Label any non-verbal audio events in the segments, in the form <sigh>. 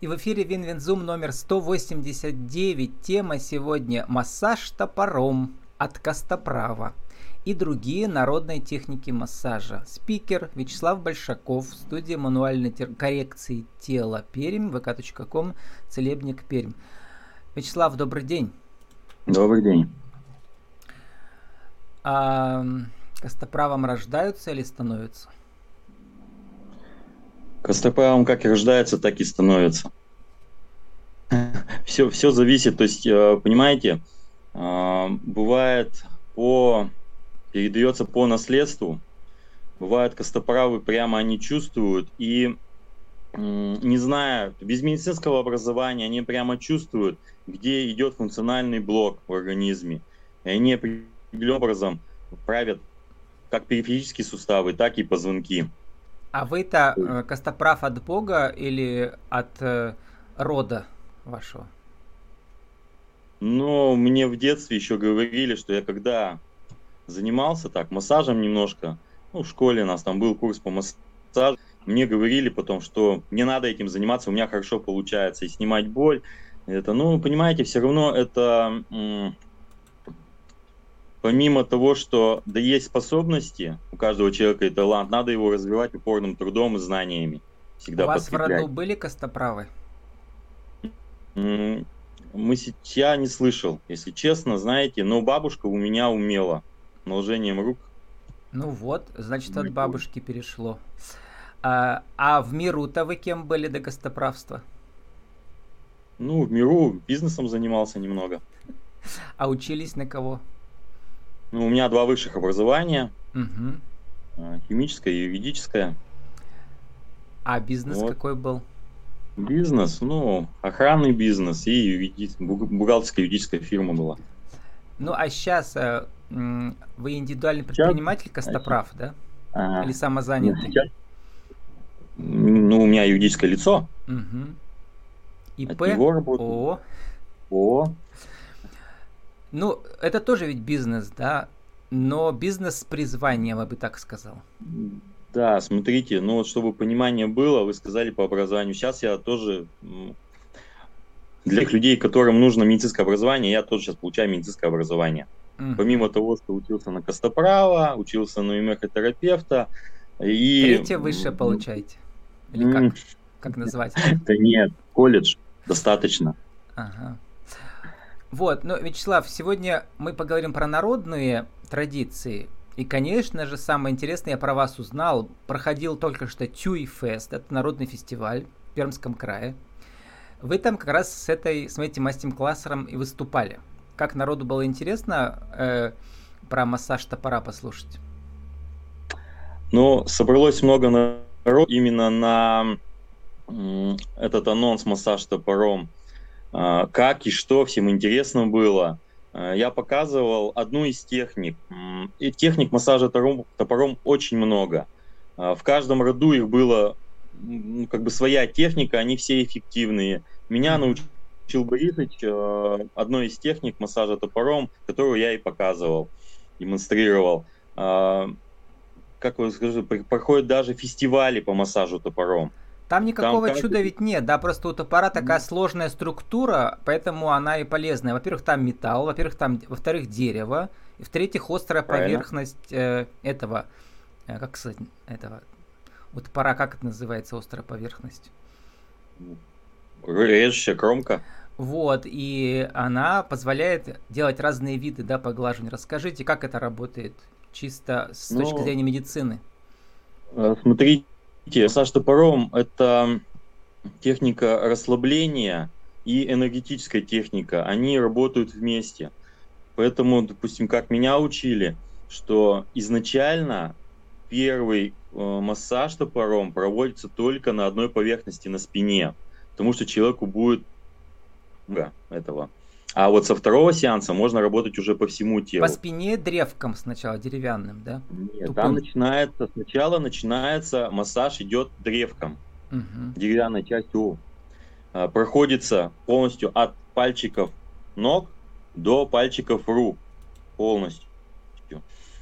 И в эфире Винвинзум номер 189. Тема сегодня «Массаж топором от Костоправа» и другие народные техники массажа. Спикер Вячеслав Большаков, студия мануальной коррекции тела Пермь, vk.com, Целебник Пермь. Вячеслав, добрый день. Добрый день. А, костоправом рождаются или становятся? Костоправом как и рождается, так и становится. Все, все зависит, то есть, э, понимаете, э, бывает по передается по наследству. Бывают костоправы прямо они чувствуют и не зная, без медицинского образования, они прямо чувствуют, где идет функциональный блок в организме. И они определенным образом правят как периферические суставы, так и позвонки. А вы-то э, костоправ от Бога или от э, рода вашего? Ну, мне в детстве еще говорили, что я когда занимался так, массажем немножко, ну, в школе у нас там был курс по массажу, мне говорили потом, что мне надо этим заниматься, у меня хорошо получается, и снимать боль. Это, ну, понимаете, все равно это помимо того, что да есть способности, у каждого человека и талант, надо его развивать упорным трудом и знаниями. Всегда у вас в роду были костоправы? Мы я не слышал, если честно, знаете, но бабушка у меня умела наложением рук. Ну вот, значит, от бабушки перешло. А, а в миру-то вы кем были до костоправства? Ну, в миру бизнесом занимался немного. А учились на кого? Ну, у меня два высших образования. Угу. Химическое и юридическое. А бизнес вот. какой был? Бизнес, ну, охранный бизнес и юриди... бухгалтерская юридическая фирма была. Ну, а сейчас э, вы индивидуальный предприниматель сейчас... Костоправ, да? А, Или самозанятый? Ну, сейчас... ну, у меня юридическое лицо. Угу. ИП? О. О. Ну, это тоже ведь бизнес, да? Но бизнес с призванием, я бы так сказал. Да, смотрите, ну вот чтобы понимание было, вы сказали по образованию. Сейчас я тоже для людей, которым нужно медицинское образование, я тоже сейчас получаю медицинское образование. Mm. Помимо того, что учился на костоправа, учился на мехотерапевта и... Третье высшее получаете? Или как? Как назвать? <laughs> Да нет, колледж достаточно. Ага. Вот, ну, Вячеслав, сегодня мы поговорим про народные традиции. И, конечно же, самое интересное, я про вас узнал. Проходил только что Тюй-фест, это народный фестиваль в Пермском крае. Вы там как раз с, этой, с этим мастер-классером и выступали. Как народу было интересно э, про массаж топора послушать? Ну, собралось много народу именно на этот анонс массаж топором как и что всем интересно было. А, я показывал одну из техник. И техник массажа топором, топором очень много. А, в каждом роду их было как бы своя техника, они все эффективные. Меня научил Борисович одной из техник массажа топором, которую я и показывал, демонстрировал. Как вы скажете, проходят даже фестивали по массажу топором. Там никакого там чуда ведь нет, да, просто у топора такая mm. сложная структура, поэтому она и полезная. Во-первых, там металл, во-первых, там, во-вторых, дерево, и в-третьих, острая Правильно. поверхность э, этого, э, как сказать, этого, у топора, как это называется, острая поверхность? Режущая кромка. Вот, и она позволяет делать разные виды, да, поглаживания. Расскажите, как это работает чисто с ну, точки зрения медицины? Э, смотрите, Массаж топором – это техника расслабления и энергетическая техника. Они работают вместе. Поэтому, допустим, как меня учили, что изначально первый э, массаж топором проводится только на одной поверхности, на спине, потому что человеку будет этого. А вот со второго сеанса можно работать уже по всему телу. По спине древком сначала, деревянным, да? Нет, Тупым. там начинается, сначала начинается массаж, идет древком, угу. деревянной частью. А, проходится полностью от пальчиков ног до пальчиков рук полностью.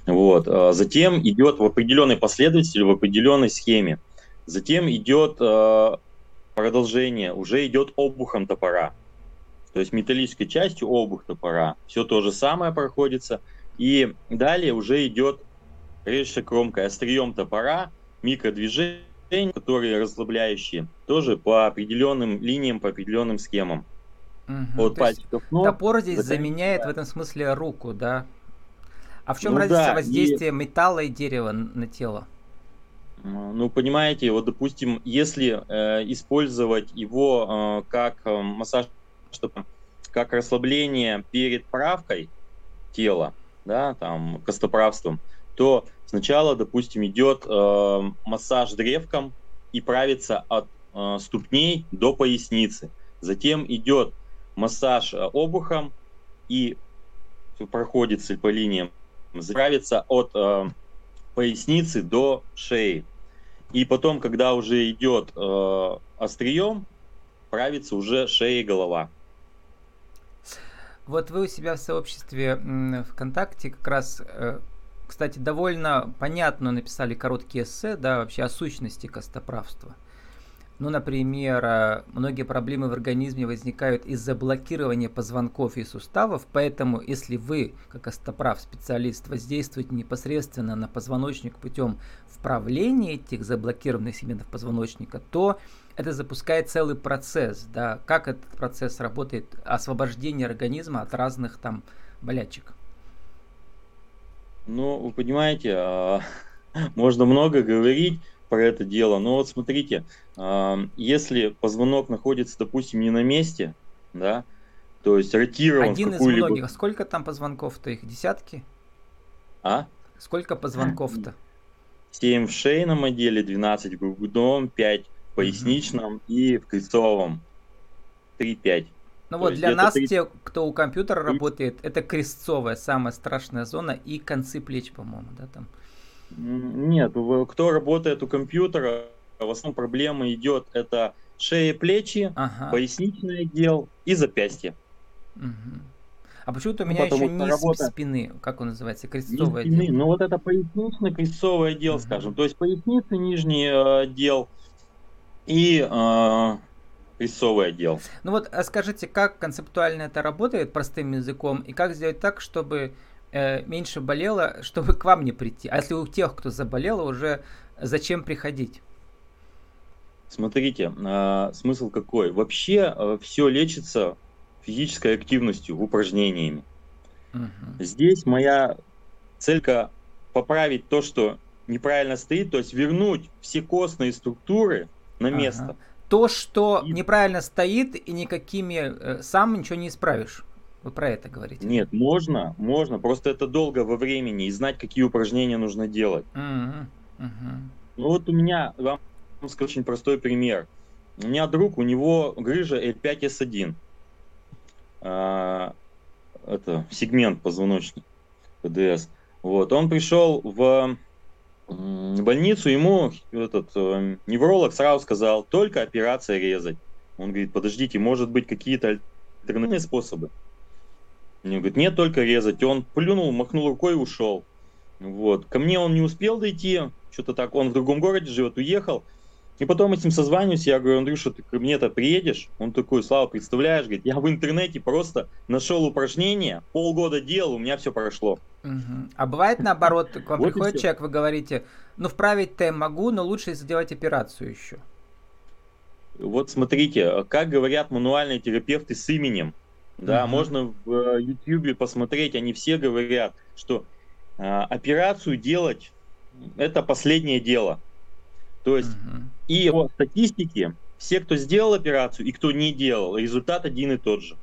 Вот. А, затем идет в определенной последовательности, в определенной схеме. Затем идет а, продолжение уже идет обухом топора. То есть металлической частью обух топора. Все то же самое проходится. И далее уже идет режущая кромкой, острием топора, микродвижения, которые расслабляющие, тоже по определенным линиям, по определенным схемам. Угу. От пальчиков ног. Топор здесь заменяет в этом смысле руку, да? А в чем ну, разница да, воздействия и... металла и дерева на тело? Ну, понимаете, вот, допустим, если э, использовать его э, как э, массаж, чтобы, как расслабление перед правкой тела, да, там, костоправством, то сначала, допустим, идет э, массаж древком и правится от э, ступней до поясницы. Затем идет массаж э, обухом и проходит по линиям, правится от э, поясницы до шеи. И потом, когда уже идет э, острием, правится уже шея и голова. Вот вы у себя в сообществе ВКонтакте как раз, э, кстати, довольно понятно написали короткие эссе, да, вообще о сущности костоправства. Ну, например, э, многие проблемы в организме возникают из-за блокирования позвонков и суставов, поэтому если вы, как остоправ специалист, воздействуете непосредственно на позвоночник путем вправления этих заблокированных сегментов позвоночника, то это запускает целый процесс, да, как этот процесс работает, освобождение организма от разных там болячек. Ну, вы понимаете, а, <laughs> можно много говорить, про это дело. Но вот смотрите, если позвонок находится, допустим, не на месте, да, то есть ротирован Один из многих. Сколько там позвонков-то? Их десятки? А? Сколько позвонков-то? 7 в шейном отделе, 12 в грудном, 5 в поясничном угу. и в крестцовом 3-5. Ну То вот для нас, 30... те, кто у компьютера работает, это крестцовая самая страшная зона и концы плеч, по-моему, да, там. Нет, кто работает у компьютера, в основном проблема идет это шея, плечи, ага. поясничный отдел и запястье. Угу. А почему-то у ну, меня еще низ работа... спины, как он называется, крестцовый низ отдел. Ну вот это поясничный крестцовый отдел, угу. скажем. То есть поясница, нижний э, отдел и э, крестцовый отдел. Ну вот а скажите, как концептуально это работает простым языком, и как сделать так, чтобы э, меньше болело, чтобы к вам не прийти. А если у тех, кто заболел, уже зачем приходить? Смотрите, э, смысл какой? Вообще э, все лечится физической активностью, упражнениями. Угу. Здесь моя целька поправить то, что неправильно стоит, то есть вернуть все костные структуры на место. Ага. То, что и... неправильно стоит, и никакими э, сам ничего не исправишь. Вы про это говорите? Нет, можно, можно. Просто это долго во времени и знать, какие упражнения нужно делать. Uh-huh, uh-huh. Ну вот у меня, вам скажу очень простой пример. У меня друг, у него грыжа L5S1. А, это сегмент позвоночник ПДС. Вот, он пришел в больницу, ему этот э, невролог сразу сказал, только операция резать. Он говорит, подождите, может быть какие-то альтернативные способы. Мне говорит, нет, только резать. Он плюнул, махнул рукой и ушел. Вот. Ко мне он не успел дойти, что-то так, он в другом городе живет, уехал. И потом ним созваниваюсь, я говорю, Андрюша, ты ко мне-то приедешь? Он такой, Слава, представляешь, говорит, я в интернете просто нашел упражнение, полгода делал, у меня все прошло. Угу. А бывает наоборот, к вам вот приходит человек, вы говорите, ну вправить-то я могу, но лучше сделать операцию еще. Вот смотрите, как говорят мануальные терапевты с именем, да, угу. можно в YouTube э, посмотреть, они все говорят, что э, операцию делать это последнее дело. То есть угу. и по статистике все, кто сделал операцию и кто не делал, результат один и тот же.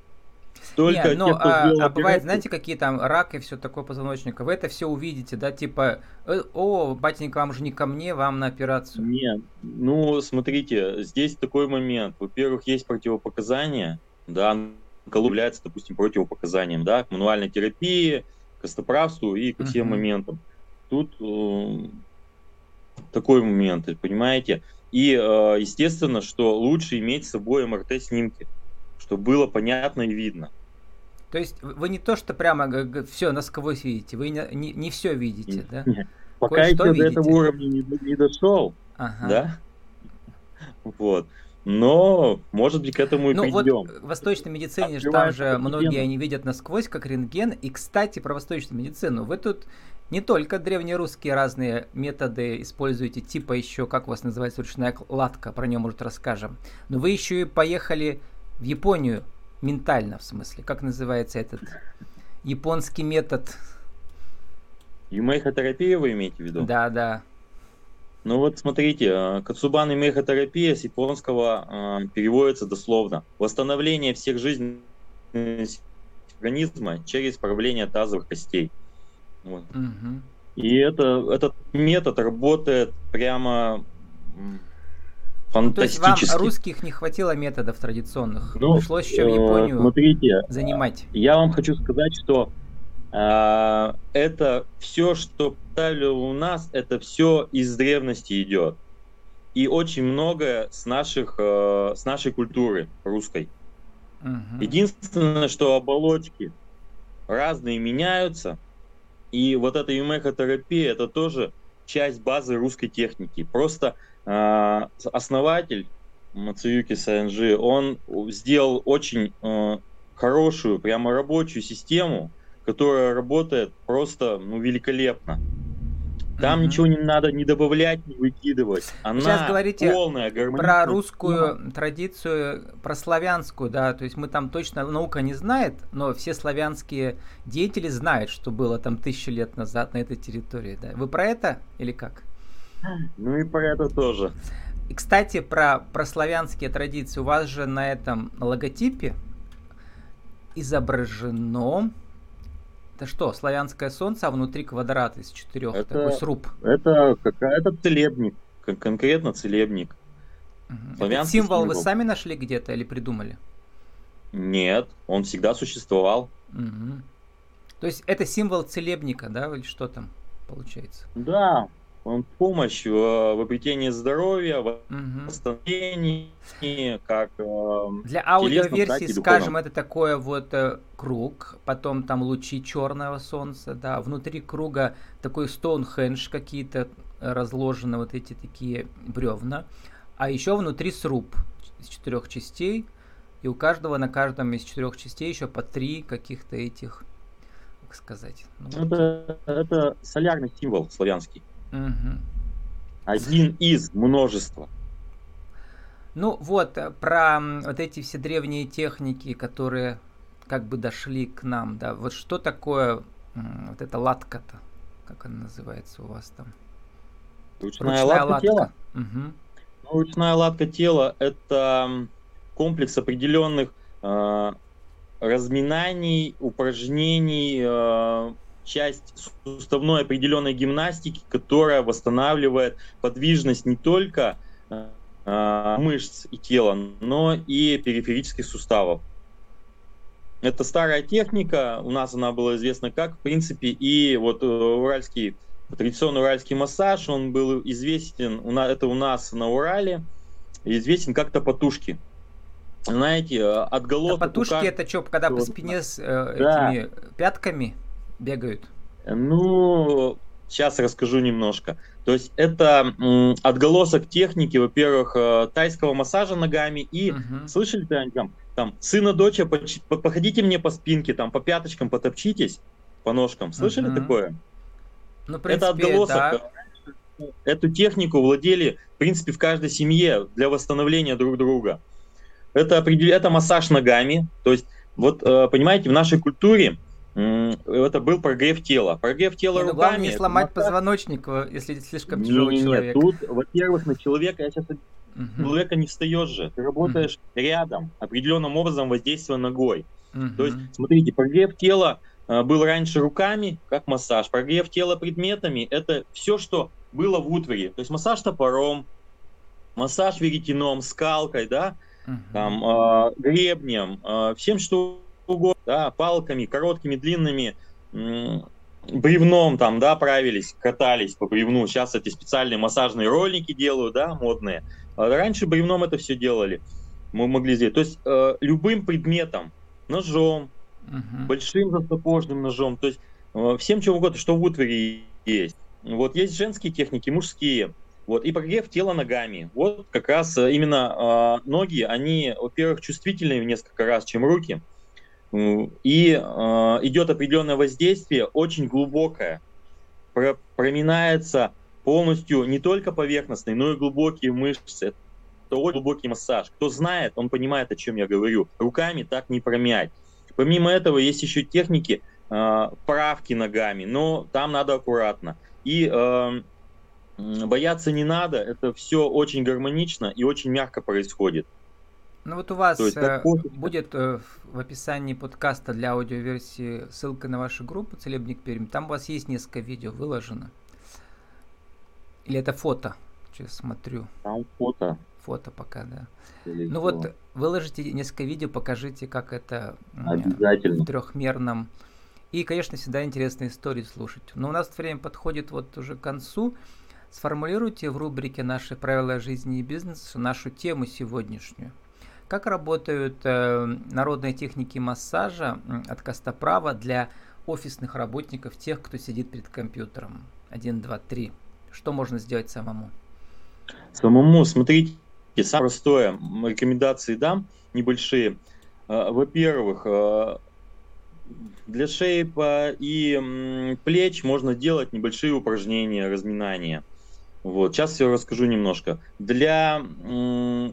Только не, но, те, кто а, а бывает, знаете, какие там рак и все такое позвоночника, вы это все увидите, да, типа, э, о, батенька, вам же не ко мне, вам на операцию. Нет, ну, смотрите, здесь такой момент. Во-первых, есть противопоказания, да, является, допустим, противопоказанием, да, к мануальной терапии, к костоправству и ко всем uh-huh. моментам. Тут э, такой момент, понимаете? И, э, естественно, что лучше иметь с собой МРТ-снимки, чтобы было понятно и видно. То есть вы не то, что прямо все насквозь видите, вы не, не, не все видите, да? <laughs> Нет. Пока я до этого уровня не, не дошел, ага. да? Вот. Но, может быть, к этому и ну, придем. Вот в восточной медицине же там же многие они видят насквозь, как рентген. И, кстати, про восточную медицину. Вы тут не только древнерусские разные методы используете, типа еще, как у вас называется, ручная кладка, про нее, может, расскажем. Но вы еще и поехали в Японию, ментально, в смысле. Как называется этот японский метод? Юмейхотерапия вы имеете в виду? Да, да. Ну вот смотрите, э, кацубан и мехотерапия с японского э, переводится дословно. Восстановление всех жизней организма через правление тазовых костей. Вот. Угу. И это, этот метод работает прямо фантастически. То есть вам русских не хватило методов традиционных? Ну, Пришлось еще в э, Японию смотрите, занимать. Я вам хочу сказать, что это все, что поставили у нас, это все из древности идет. И очень многое с, наших, э, с нашей культуры русской. Угу. Единственное, что оболочки разные меняются, и вот эта юмехотерапия, это тоже часть базы русской техники. Просто э, основатель Мацуюки Сэнджи, он сделал очень э, хорошую, прямо рабочую систему, которая работает просто ну, великолепно. Там mm-hmm. ничего не надо не добавлять, не выкидывать. Она Сейчас говорите полная, про русскую традицию, про славянскую, да, то есть мы там точно, наука не знает, но все славянские деятели знают, что было там тысячу лет назад на этой территории, да. Вы про это или как? Ну и про это тоже. И, кстати, про, про славянские традиции. У вас же на этом логотипе изображено это что, славянское солнце, а внутри квадрат из четырех, это, такой сруб? Это какая-то целебник, конкретно целебник. Угу. Этот символ, символ вы сами нашли где-то или придумали? Нет, он всегда существовал. Угу. То есть это символ целебника, да, или что там получается? Да, помощь в обретении здоровья, в восстановлении, как э, Для аудиоверсии, скажем, это такое вот э, круг, потом там лучи черного солнца, да, внутри круга такой Стоунхендж какие-то разложены вот эти такие бревна, а еще внутри сруб из четырех частей, и у каждого на каждом из четырех частей еще по три каких-то этих, как сказать. Ну, это, это солярный символ славянский. Угу. Один из множества. Ну вот, э, про вот эти все древние техники, которые как бы дошли к нам, да, вот что такое вот эта латка-то, как она называется у вас там? Ручная, Ручная латка, латка тела? Угу. ручная латка тела – это комплекс определенных э, разминаний, упражнений, э, часть суставной определенной гимнастики, которая восстанавливает подвижность не только э, мышц и тела, но и периферических суставов. Это старая техника, у нас она была известна как, в принципе, и вот э, уральский, традиционный уральский массаж, он был известен, это у нас на Урале, известен как топотушки. Знаете, э, отголосок... Топотушки это что, когда по спине с э, да. этими пятками? Бегают? Ну, сейчас расскажу немножко. То есть это м, отголосок техники, во-первых, э, тайского массажа ногами и угу. слышали ты там, там сына доча, по, по, походите мне по спинке, там по пяточкам потопчитесь, по ножкам. Слышали угу. такое? Ну, принципе, это отголосок. Да. Эту технику владели, в принципе, в каждой семье для восстановления друг друга. Это, это массаж ногами. То есть, вот, э, понимаете, в нашей культуре это был прогрев тела. Прогрев тела не, ну, руками. Главное не сломать массаж... позвоночник, если слишком тяжелый не, человек. Нет, тут, во-первых, на человека, я сейчас угу. человека не встаешь же. Ты работаешь угу. рядом, определенным образом воздействуя ногой. Угу. То есть, смотрите, прогрев тела э, был раньше руками, как массаж. Прогрев тела предметами – это все, что было в утваре. То есть массаж топором, массаж веретеном, скалкой, да, угу. там, э, гребнем, э, всем, что угодно, да, палками, короткими, длинными, бревном там, да, правились, катались по бревну. Сейчас эти специальные массажные ролики делают, да, модные. А раньше бревном это все делали. Мы могли сделать. То есть э, любым предметом, ножом, uh-huh. большим застопожным ножом, то есть э, всем чего угодно, что в утваре есть. Вот есть женские техники, мужские. Вот, и прогрев тела ногами. Вот как раз э, именно э, ноги, они, во-первых, чувствительнее в несколько раз, чем руки. И э, идет определенное воздействие, очень глубокое. Про, проминается полностью не только поверхностный, но и глубокие мышцы. Это очень глубокий массаж. Кто знает, он понимает, о чем я говорю. Руками так не промять. Помимо этого, есть еще техники э, правки ногами, но там надо аккуратно. И э, бояться не надо, это все очень гармонично и очень мягко происходит. Ну вот у вас есть, э, будет э, в описании подкаста для аудиоверсии ссылка на вашу группу «Целебник Пермь». Там у вас есть несколько видео выложено. Или это фото? Сейчас смотрю. Там фото. Фото пока, да. Или ну вот выложите несколько видео, покажите, как это Обязательно. в трехмерном. И, конечно, всегда интересные истории слушать. Но у нас время подходит вот уже к концу. Сформулируйте в рубрике «Наши правила жизни и бизнеса» нашу тему сегодняшнюю. Как работают э, народные техники массажа от Костоправа для офисных работников, тех, кто сидит перед компьютером? Один, два, три. Что можно сделать самому? Самому, смотрите, самое простое, рекомендации дам небольшие. Э, во-первых, э, для шеи и плеч можно делать небольшие упражнения, разминания – вот, сейчас все расскажу немножко. Для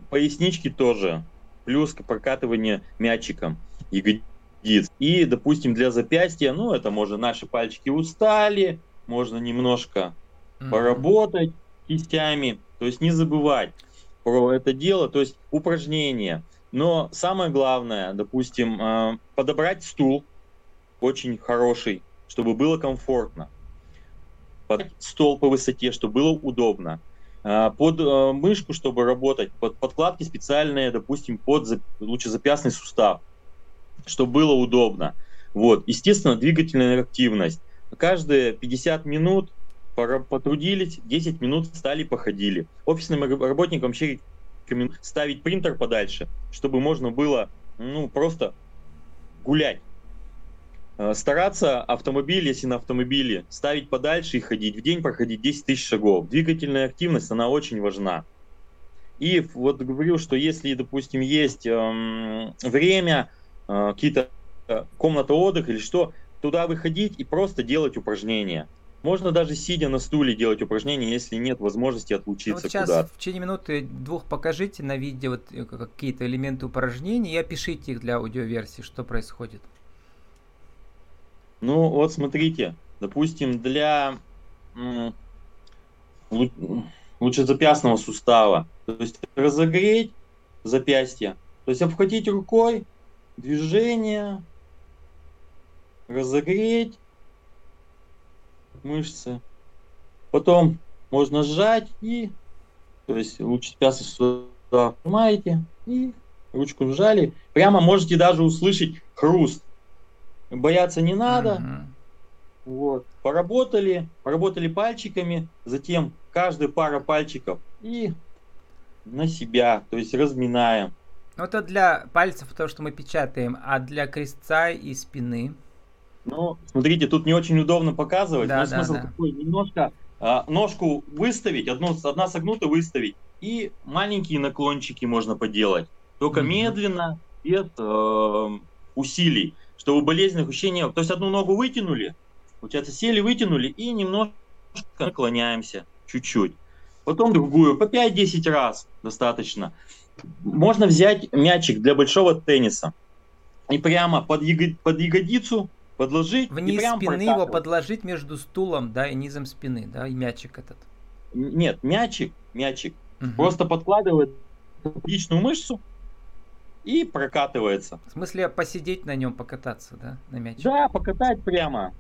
пояснички тоже, плюс прокатывание мячиком ягодиц. И, допустим, для запястья, ну, это можно наши пальчики устали, можно немножко mm-hmm. поработать кистями. То есть не забывать про это дело, то есть упражнения. Но самое главное, допустим, э, подобрать стул очень хороший, чтобы было комфортно под стол по высоте, чтобы было удобно. А, под э, мышку, чтобы работать, под подкладки специальные, допустим, под лучезапястный сустав, чтобы было удобно. Вот. Естественно, двигательная активность. Каждые 50 минут потрудились, 10 минут встали, походили. Офисным работникам вообще ставить принтер подальше, чтобы можно было ну, просто гулять стараться автомобиль, если на автомобиле, ставить подальше и ходить. В день проходить 10 тысяч шагов. Двигательная активность, она очень важна. И вот говорил, что если, допустим, есть эм, время, э, какие-то э, комната отдыха или что, туда выходить и просто делать упражнения. Можно даже сидя на стуле делать упражнения, если нет возможности отлучиться ну, вот сейчас куда-то. в течение минуты двух покажите на видео вот э, какие-то элементы упражнений и опишите их для аудиоверсии, что происходит. Ну, вот смотрите, допустим, для лучезапястного сустава, то есть разогреть запястье, то есть обхватить рукой, движение, разогреть мышцы. Потом можно сжать и, то есть лучезапястный сустав снимаете и ручку сжали. Прямо можете даже услышать хруст бояться не надо. Угу. Вот. Поработали, поработали пальчиками, затем каждая пара пальчиков и на себя, то есть разминаем. Ну, это для пальцев то, что мы печатаем, а для крестца и спины. Ну, смотрите, тут не очень удобно показывать, да, но да, смысл да. такой, немножко а, ножку выставить, одну, одна согнута выставить, и маленькие наклончики можно поделать, только mm-hmm. медленно, без э, усилий чтобы болезненных ощущений То есть одну ногу вытянули, получается, сели, вытянули и немножко наклоняемся, чуть-чуть. Потом другую, по 5-10 раз достаточно. Можно взять мячик для большого тенниса и прямо под, яго- под ягодицу подложить. Вниз и спины его подложить между стулом, да, и низом спины, да, и мячик этот. Нет, мячик, мячик. Угу. Просто подкладывает личную мышцу, и прокатывается. В смысле посидеть на нем, покататься, да, на мячике? Да, покатать прямо.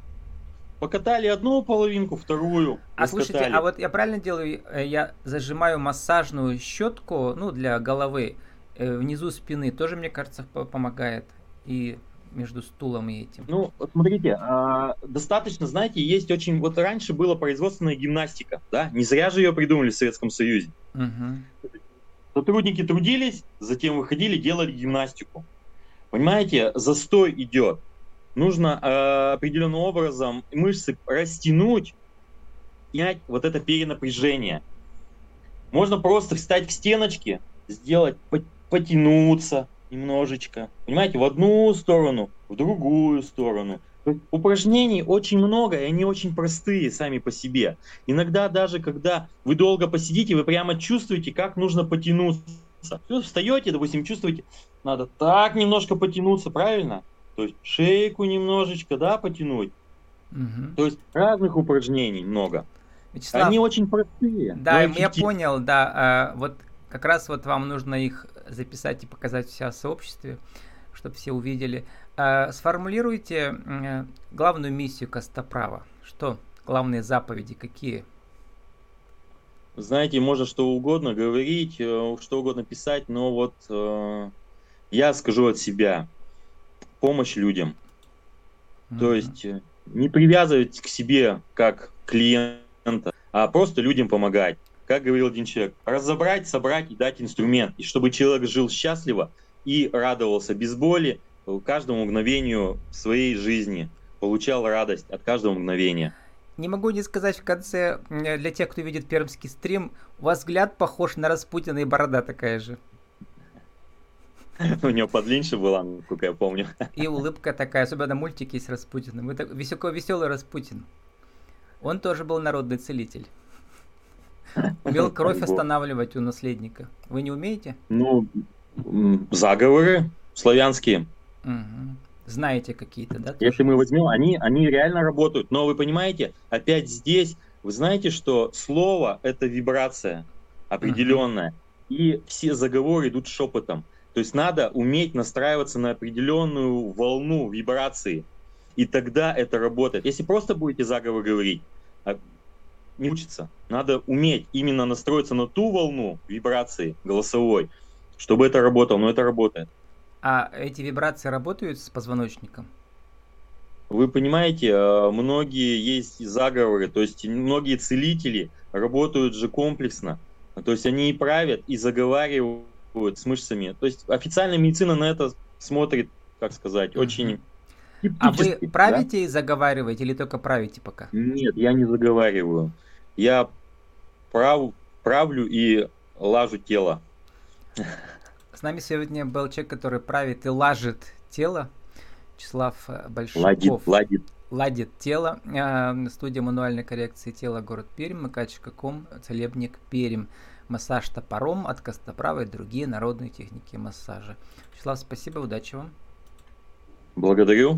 Покатали одну половинку, вторую. А слушайте, а вот я правильно делаю, э, я зажимаю массажную щетку, ну, для головы, э, внизу спины, тоже, мне кажется, помогает. И между стулом и этим. Ну, вот смотрите, э, достаточно, знаете, есть очень... Вот раньше была производственная гимнастика, да? Не зря же ее придумали в Советском Союзе. Угу. Сотрудники трудились, затем выходили, делали гимнастику. Понимаете, застой идет. Нужно э, определенным образом мышцы растянуть, снять вот это перенапряжение. Можно просто встать к стеночке, сделать, потянуться немножечко. Понимаете, в одну сторону, в другую сторону. Упражнений очень много, и они очень простые сами по себе. Иногда даже, когда вы долго посидите, вы прямо чувствуете, как нужно потянуться. Вы встаете, допустим, чувствуете, надо так немножко потянуться, правильно? То есть шейку немножечко, да, потянуть. Угу. То есть разных упражнений много. Вячеслав, Они очень простые. Да, я понял, да. А, вот как раз вот вам нужно их записать и показать все в сообществе, чтобы все увидели. А, сформулируйте главную миссию Костоправа. Что главные заповеди какие? Знаете, можно что угодно говорить, э, что угодно писать, но вот э, я скажу от себя. Помощь людям. Mm-hmm. То есть э, не привязывать к себе как клиента, а просто людям помогать. Как говорил один человек, разобрать, собрать и дать инструмент. И чтобы человек жил счастливо и радовался без боли каждому мгновению своей жизни, получал радость от каждого мгновения. Не могу не сказать в конце, для тех, кто видит пермский стрим, у вас взгляд похож на Распутина и борода такая же. <laughs> У него подлиннее была, насколько я помню. <laughs> И улыбка такая, особенно мультики с Распутиным. Это веселый, веселый Распутин. Он тоже был народный целитель. <laughs> Умел кровь останавливать у наследника. Вы не умеете? Ну, заговоры славянские. Угу. Знаете какие-то, да? Тоже? Если мы возьмем, они, они реально работают. Но вы понимаете, опять здесь, вы знаете, что слово – это вибрация определенная. Угу. И все заговоры идут шепотом. То есть надо уметь настраиваться на определенную волну вибрации. И тогда это работает. Если просто будете заговор говорить, а, не учится. Надо уметь именно настроиться на ту волну вибрации голосовой, чтобы это работало. Но это работает. А эти вибрации работают с позвоночником? Вы понимаете, а, многие есть заговоры, то есть многие целители работают же комплексно. То есть они и правят, и заговаривают с мышцами. То есть официальная медицина на это смотрит, как сказать, очень а вы правите да? и заговариваете или только правите пока? Нет, я не заговариваю. Я прав, правлю и лажу тело. С нами сегодня был человек, который правит и лажит тело. Вячеслав э, Большаков. Ладит, ладит. Ладит тело. Э, студия мануальной коррекции тела, город Пермь, мкач.ком, целебник Пермь массаж топором от костоправа и другие народные техники массажа. Вячеслав, спасибо, удачи вам. Благодарю.